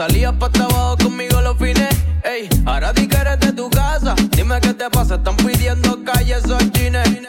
salías pa' abajo conmigo los fines. Ey, ahora di que eres de tu casa. Dime qué te pasa, están pidiendo calles o chines.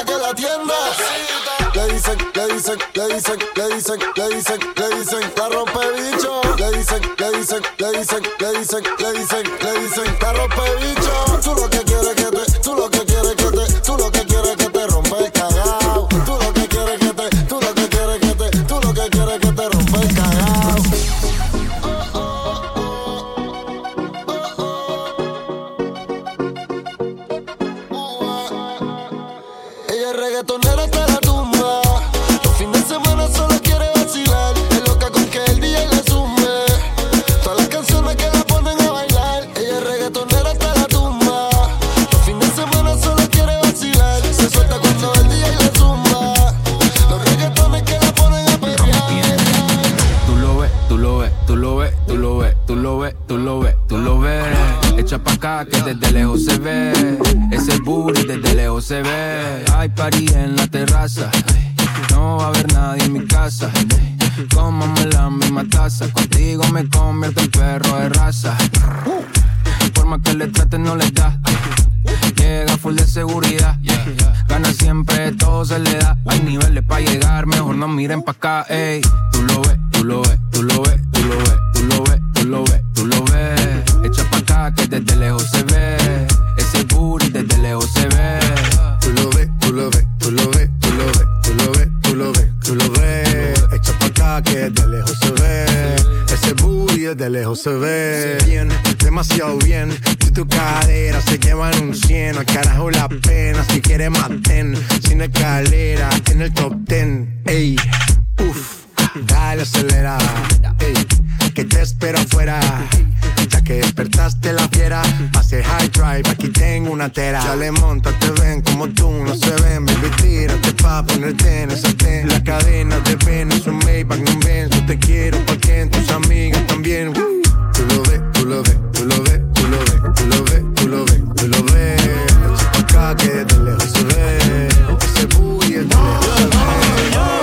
que la tienda. Le dicen, le dicen, le dicen, le dicen, le dicen, le dicen, la rompe bicho. Le dicen, le dicen, le dicen, le dicen, le dicen, le dicen, la rompe bicho. Tú lo que echa pa' acá que desde lejos se ve. Ese booty desde lejos se ve. Hay party en la terraza. No va a haber nadie en mi casa. Cómame la misma taza. Contigo me convierto en perro de raza. Por más que le traten, no le da. Llega full de seguridad. Gana siempre, todo se le da. Hay niveles para llegar, mejor no miren pa' acá, ey. Tú lo ves, tú lo ves, tú lo ves, tú lo ves, tú lo ves, tú lo ves, tú lo ves. Echa pa' acá que desde lejos se ve. Ese booty desde lejos se ve. Tú lo ves, tú lo ves, tú lo ves, tú lo ves, tú lo ves, tú lo ves, tú lo ves. Echa pa' acá que desde lejos se ve. Ese booty desde lejos se ve. Bien, demasiado bien. Si tu cadera se lleva en un cien, al carajo la pena. Si quieres mantén, sin escalera, en el top ten. Ey, uff, dale acelera. Ey, que te espero afuera despertaste la fiera. Pase high drive, aquí tengo una tera. Ya le monta, te ven como tú, no se ven. Baby, tírate pa' ponerte en el sartén. La cadena de ven, es un Maybach, no ven. Yo te quiero pa' que tus amigas también. Tú lo ves, tú lo ves, tú lo ves, tú lo ves, tú lo ves, tú lo ves, tú lo ves. Acá que desde lejos se ve. Ese booty es de lejos se ve.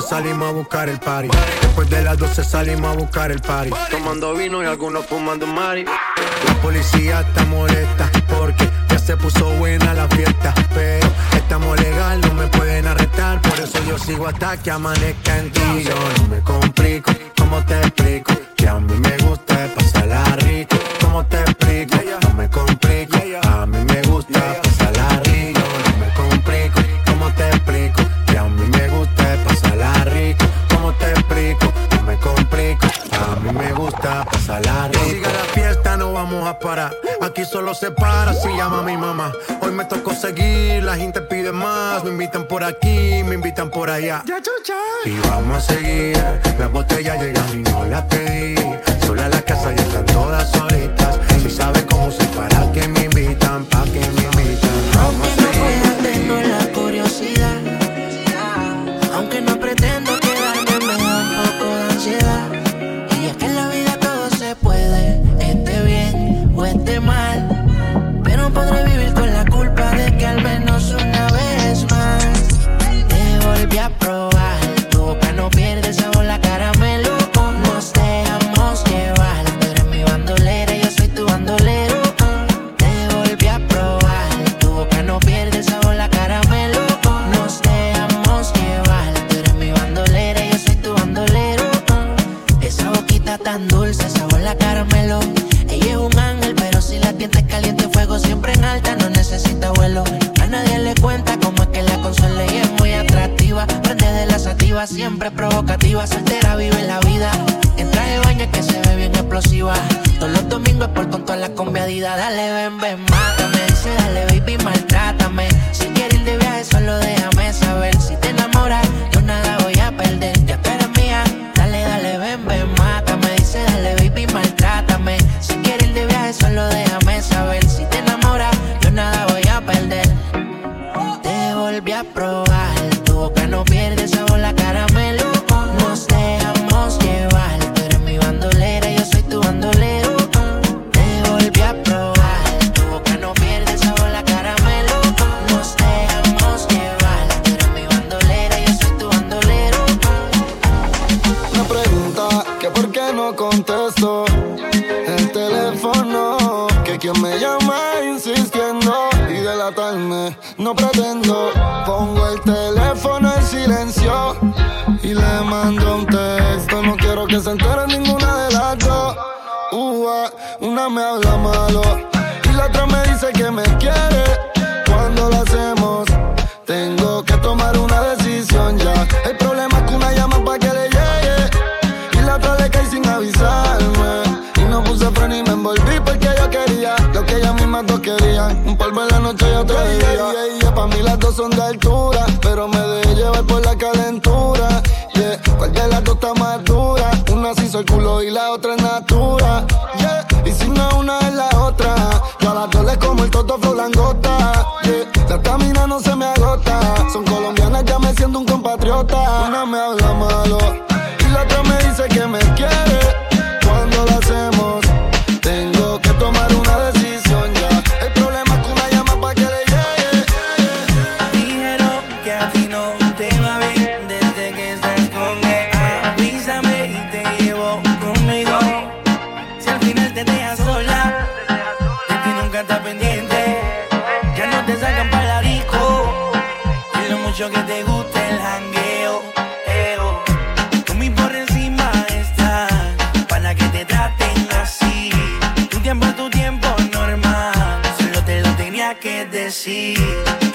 Salimos a buscar el party. Después de las 12 salimos a buscar el party. Tomando vino y algunos fumando mari. La policía está molesta porque ya se puso buena la fiesta. Pero estamos legal, no me pueden arrestar. Por eso yo sigo hasta que amanezca en ti. Yo no me complico, ¿cómo te explico? Que a mí me gusta pasarla rico. ¿Cómo te explico? A parar. Aquí solo se para si llama mi mamá. Hoy me tocó seguir, la gente pide más. Me invitan por aquí, me invitan por allá. Y vamos a seguir, las botellas llegan y no las pedí. Sola la casa y están todas solitas. Si saben cómo se para que me invitan, pa' que me invitan. Vamos a seguir. tengo la curiosidad. Aunque no Y la otra me dice que me quiere. Cuando lo hacemos, tengo que tomar una decisión ya. El problema es que una llama pa' que le llegue. Y la otra le cae sin avisarme. Y no puse freno y me envolví porque yo quería lo que ellas mismas dos querían. Un polvo en la noche y otro día. Yeah, yeah, yeah. Pa' mí las dos son de altura, pero me dejé llevar por la calentura. Yeah, cuál de las dos está más dura. Una se hizo el culo y la otra en see.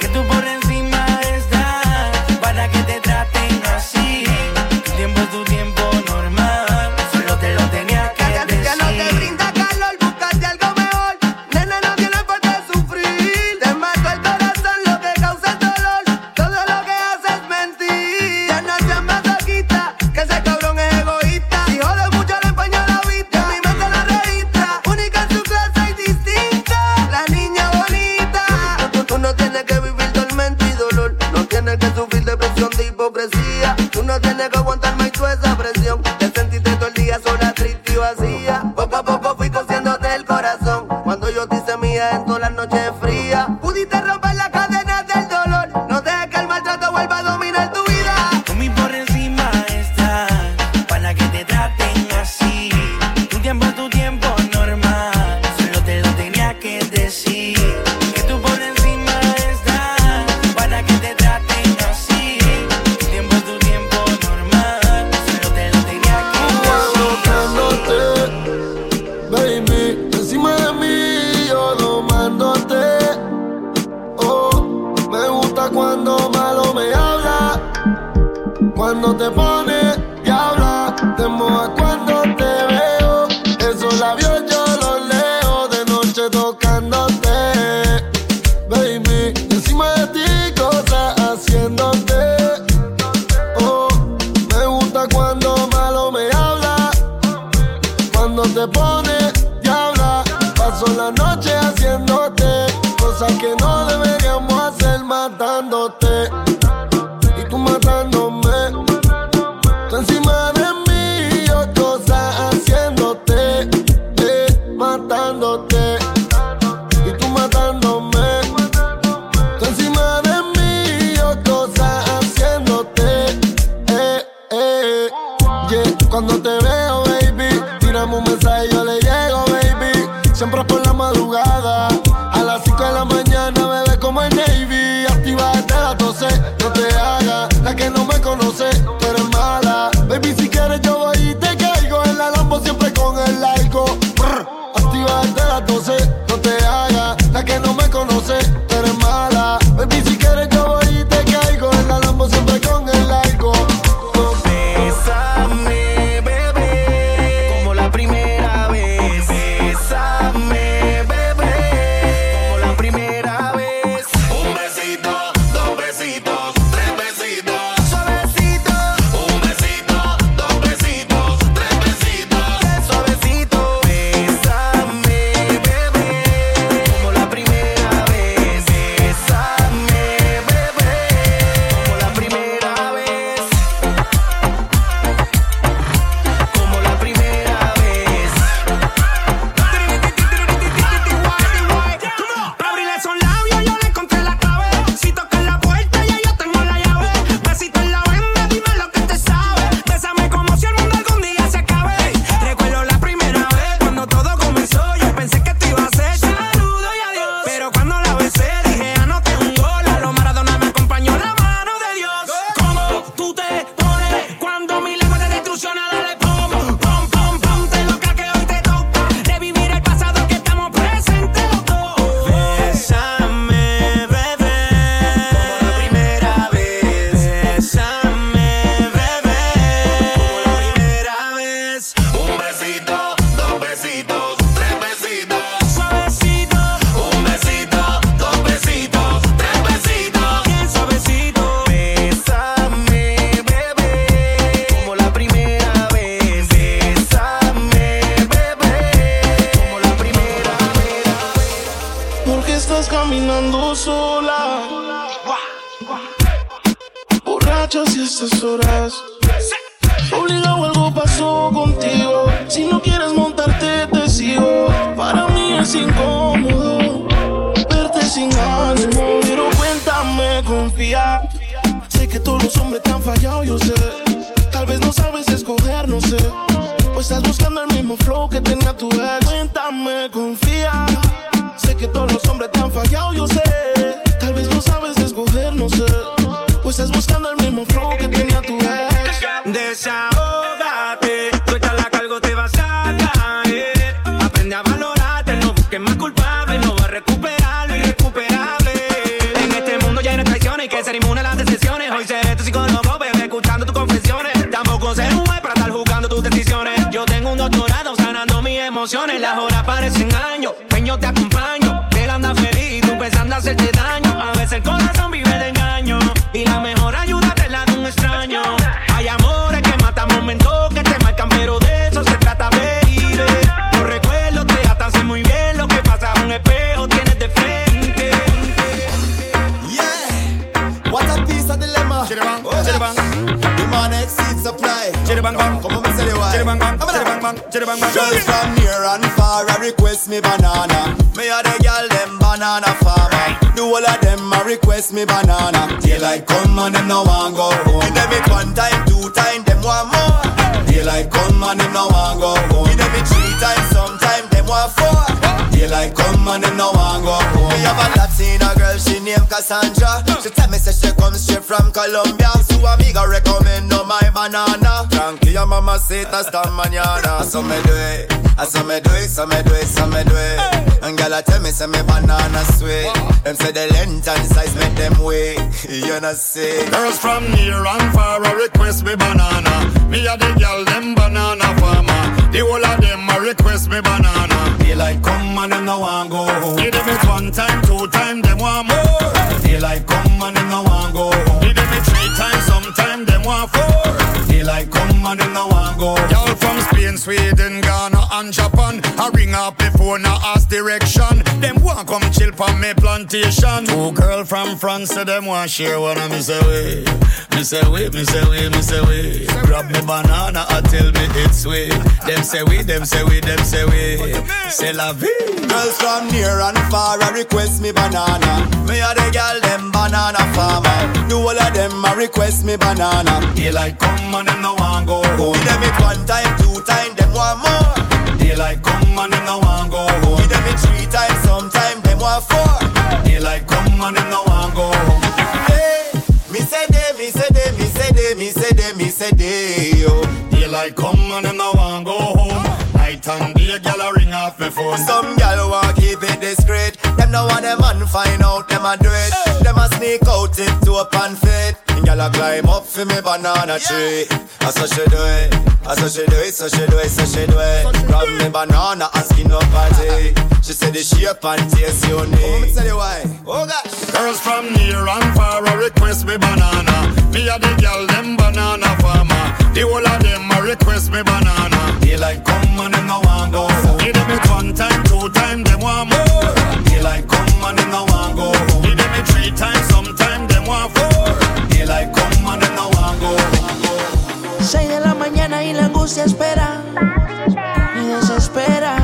Tú no tienes que aguantarme y toda esa presión. Te sentiste todo el día sola, triste y vacía. Poco a poco fui cosiéndote el corazón. Cuando yo te hice mía en toda la Obligado algo pasó contigo. Si no quieres montarte, te sigo. Para mí es incómodo verte sin ánimo. Pero cuéntame, confía. Sé que todos los hombres te han fallado, yo sé. Tal vez no sabes escoger, no sé. Pues estás buscando el mismo flow que tenía tu ex. Cuéntame, confía. Sé que todos los hombres te han fallado, yo sé. Tal vez no sabes escoger, no sé. Pues estás buscando el mismo flow que. Desahógate, suelta la cargo, te vas a caer. Aprende a valorarte, no busques más culpable, no va a recuperar lo irrecuperable. En este mundo ya hay traiciones, hay que ser inmune a las decisiones. Hoy seré tu psicólogo, bebé, escuchando tus confesiones. Tampoco ser un juez para estar jugando tus decisiones. Yo tengo un doctorado sanando mis emociones. Las horas parecen años, peño te acompaño. Él anda feliz, tú pensando hacerte chiribang, bang, bang. Girls from near and far, I request me banana. Me a the girl them banana farmer. The whole of them a request me banana. Daylight come and them no want go home. Give them it one time, two time, them want more. Daylight come and them no want go home. Give them it three times, sometime them want four. Daylight come and them no want go home. Me have a Latina girl, she named Cassandra. She tell me say she come straight from Colombia. So amiga recommend no my banana. Tranquila mama say hasta mañana. So me do it, I so me do it, so me do it, so me do it. And girl I tell me say me banana sweet. Them say the length and size make them wait. You know say. Girls from near and far a request me banana. Me a the girl them banana farmer. The whole of them a request me banana. Daylight come and them no want go home. Give them it one time, two time, them want more. Daylight come and them no want go home. Give them it three times, sometime them want four. Daylight come and them no want go. Y'all from Spain, Sweden, Ghana and Japan. I ring up before now ask direction. Them want come chill from me plantation. Two girl from France, so them want share one of me say way. Me say way, me say way, me say way. Grab me banana, I tell me it's sweet. Them say we, them say we, them say we. C'est la vie. Girls from near and far a request me banana. Me a the girl them banana farmer. The whole of them a request me banana. Daylight come and them no want go home. It one time, two time, them want more. Daylight come and them no want go home. Give them it three times, sometime them want four. Daylight come and them no want go home. Hey, me say they, me say they, me say they, me say they, me say they, yo. Daylight come and them no want go home. Night and day, gyal a ring off me phone. Some gal want keep it discreet. Them no want them man find out them a do it. Them a sneak out it to up and fit. And gal a climb up for me banana tree. I so she do it. I so she do it, so she do it, so she do it. Grab me banana and skin up party. She said the shape and taste unique. Oh, me tell you why. Oh gosh. Girls from near and far a request me banana. Me a the girl them banana farmer. The whole of them a request me banana. Daylight come and them no want go home. Give them it one time, two time, them want more. Daylight come and them no want go home. Give them it three times, sometime them want four. 6 de la mañana y la angustia espera. Me desespera.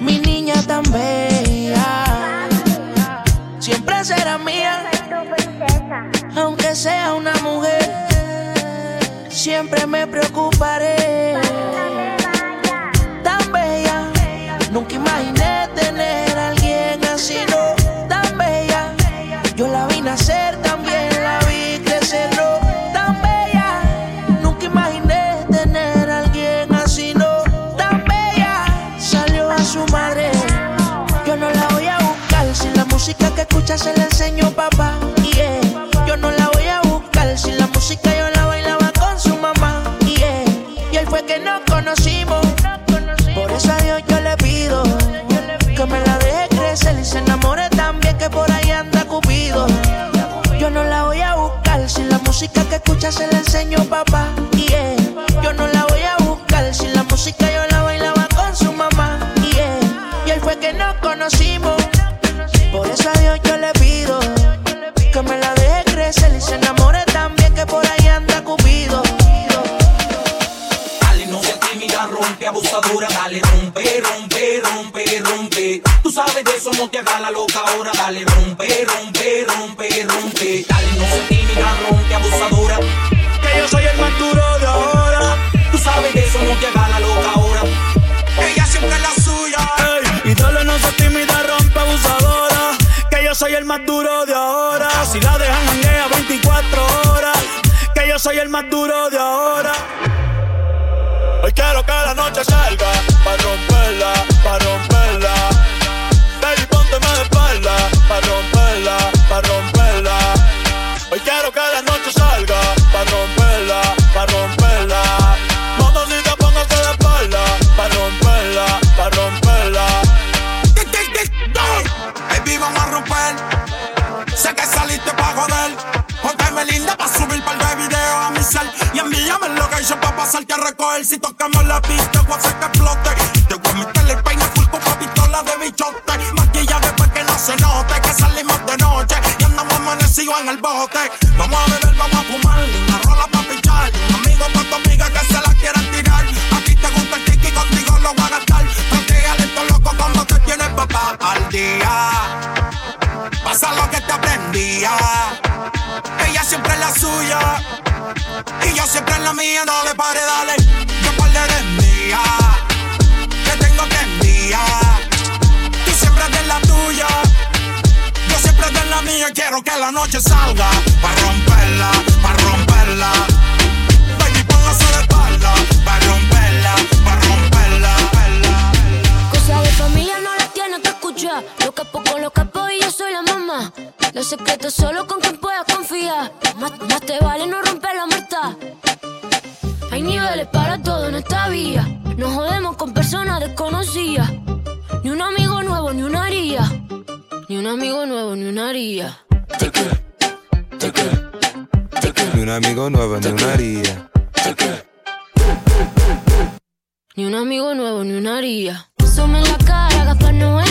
Mi niña tan bella. Siempre será mía. Aunque sea una mujer. Siempre me preocuparé. Escucha se de eso, no te hagas la loca ahora. Dale, rompe, rompe, rompe, rompe. Dale, no se tímida, rompe, abusadora. Que yo soy el más duro de ahora. Tú sabes de eso, no te la loca ahora. Ella siempre es la suya. y dale, no se tímida, rompe, abusadora. Que yo soy el más duro de ahora. Si la dejan a 24 horas. Que yo soy el más duro de ahora. Hoy quiero que la noche salga, pa' romperla, pa' noche salga. Pa' romperla, pa' romperla. Baby, póngase de espalda. Pa' romperla, pa' romperla. Cosa de familia no la tienes que escuchar. Lo capo con los capos y yo soy la mamá. Los secretos solo con quien puedas confiar. Más, más te vale no romper la muerta. Hay niveles para todo en esta vía. No jodemos con personas desconocidas. Ni un amigo nuevo, ni una haría. Ni un amigo nuevo, ni una haría. Ni un amigo nuevo, ni una haría. Ni un amigo nuevo, ni una haría. Some en la cara, Gaspar Noé.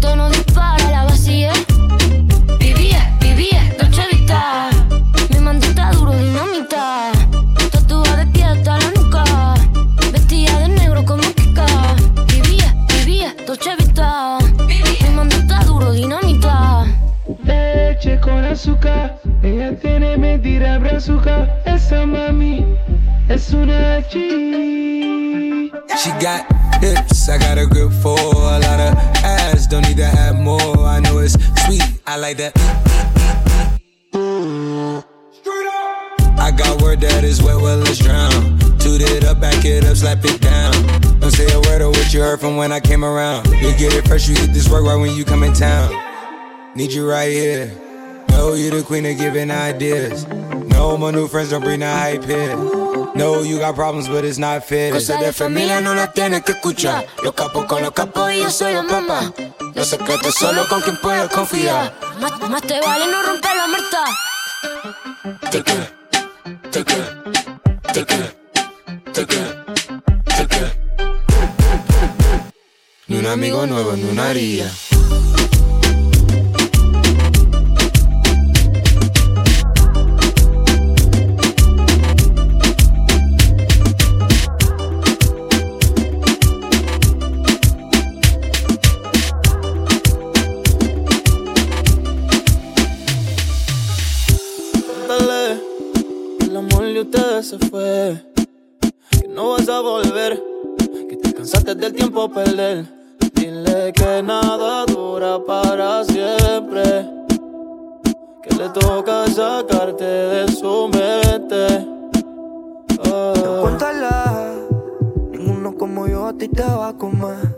Tono dispara, la vacía. Mentira brazuca. Esa mami es una G. She got hips, I got a grip for a lot of ass. Don't need to have more. I know it's sweet, I like that. I got word that is wet, well, let's drown. Toot it up, back it up, slap it down. Don't say a word of what you heard from when I came around. You get it fresh, you get this work right when you come in town. Need you right here. Know you the queen of giving ideas. No, my new friends don't bring the hype here. No, you got problems, but it's not fair. Cosa de familia no la tienes que escuchar. Los capos con los capos y yo soy la mamá. Los secretos solo con quien puedas confiar. Más, más te vale no romper la muerta. Take it, take it, take it, take it, take it. Ni un amigo nuevo, ni una haría. Del tiempo perder. Dile que nada dura para siempre. Que le toca sacarte de su mente. Oh. Cuéntala, ninguno como yo a ti te va a comer.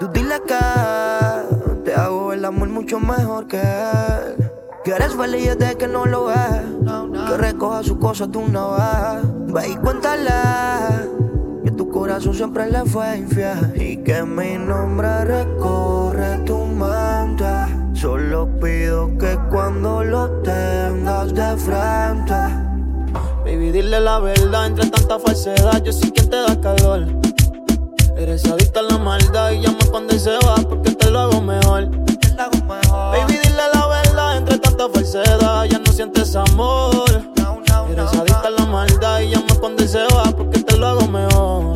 Tú dile que te hago el amor mucho mejor que él. Que eres feliz desde que no lo ves. Que recoja sus cosas de una vez. Ve y tu corazón siempre le fue infiel. Y que mi nombre recorre tu mente. Solo pido que cuando lo tengas de frente. Baby, dile la verdad entre tanta falsedad. Yo soy quien te da calor. Eres adicta a la maldad y llama cuando se va porque te lo hago mejor. Baby, dile la verdad entre tanta falsedad. Ya no sientes amor. Eres adicta a la maldad y llama cuando se va porque te lo hago mejor.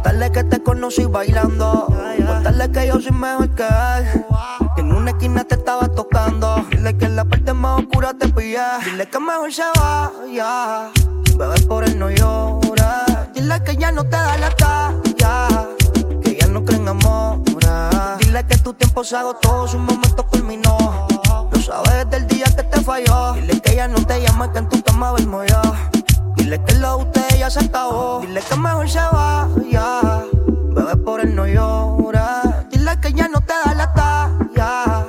Cuéntale que te conocí bailando. Cuéntale Dile que yo soy mejor que él. Que en una esquina te estaba tocando. Dile que en la parte más oscura te pillé. Dile que mejor se vaya. Bebé por él no llora. Dile que ya no te da la talla. Que ya no creen amor. Dile que tu tiempo se agotó, su momento culminó. Lo sabes desde el día que te falló. Dile que ya no te llama, que en tu cama duermo yo. Dile que lo usted ya se acabó. Dile que mejor se vaya. Bebé por él no llora. Dile que ya no te da la talla.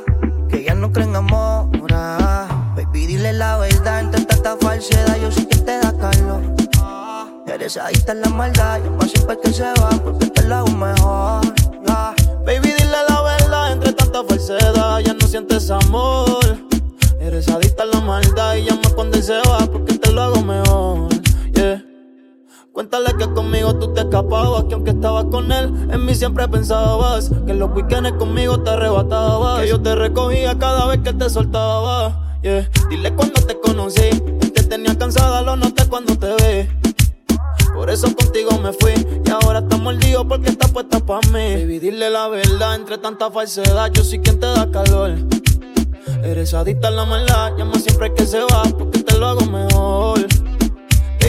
Que ya no creen amor. Baby, dile la verdad entre tanta falsedad. Yo sé que te da calor. Eres adicta en la maldad. Llama siempre que se va porque te lo hago mejor. Baby, dile la verdad entre tanta falsedad. Ya no sientes amor. Eres adicta a la maldad y llama cuando se va porque te lo hago mejor. Cuéntale que conmigo tú te escapabas, que aunque estabas con él, en mí siempre pensabas que en los weekends conmigo te arrebatabas, que yo te recogía cada vez que te soltaba. Yeah. Dile cuando te conocí, que tenía cansada, lo noté cuando te vi. Por eso contigo me fui y ahora estamos mordido porque está puesta pa' mí. Baby, dile la verdad entre tanta falsedad, yo soy quien te da calor. Eres adicta a la maldad, llama siempre que se va porque te lo hago mejor.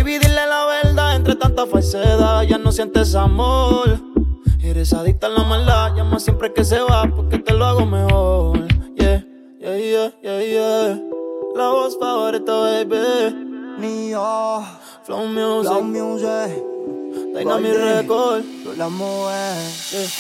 Baby, dile la verdad entre tanta falsedad, ya no sientes amor. Eres adicta a la maldad, llama siempre que se va porque te lo hago mejor. Yeah, yeah, yeah, yeah, yeah. La voz favorita, baby. Nio. Flow Music. Flow Music. Dynamic. Record. Tú la mueves.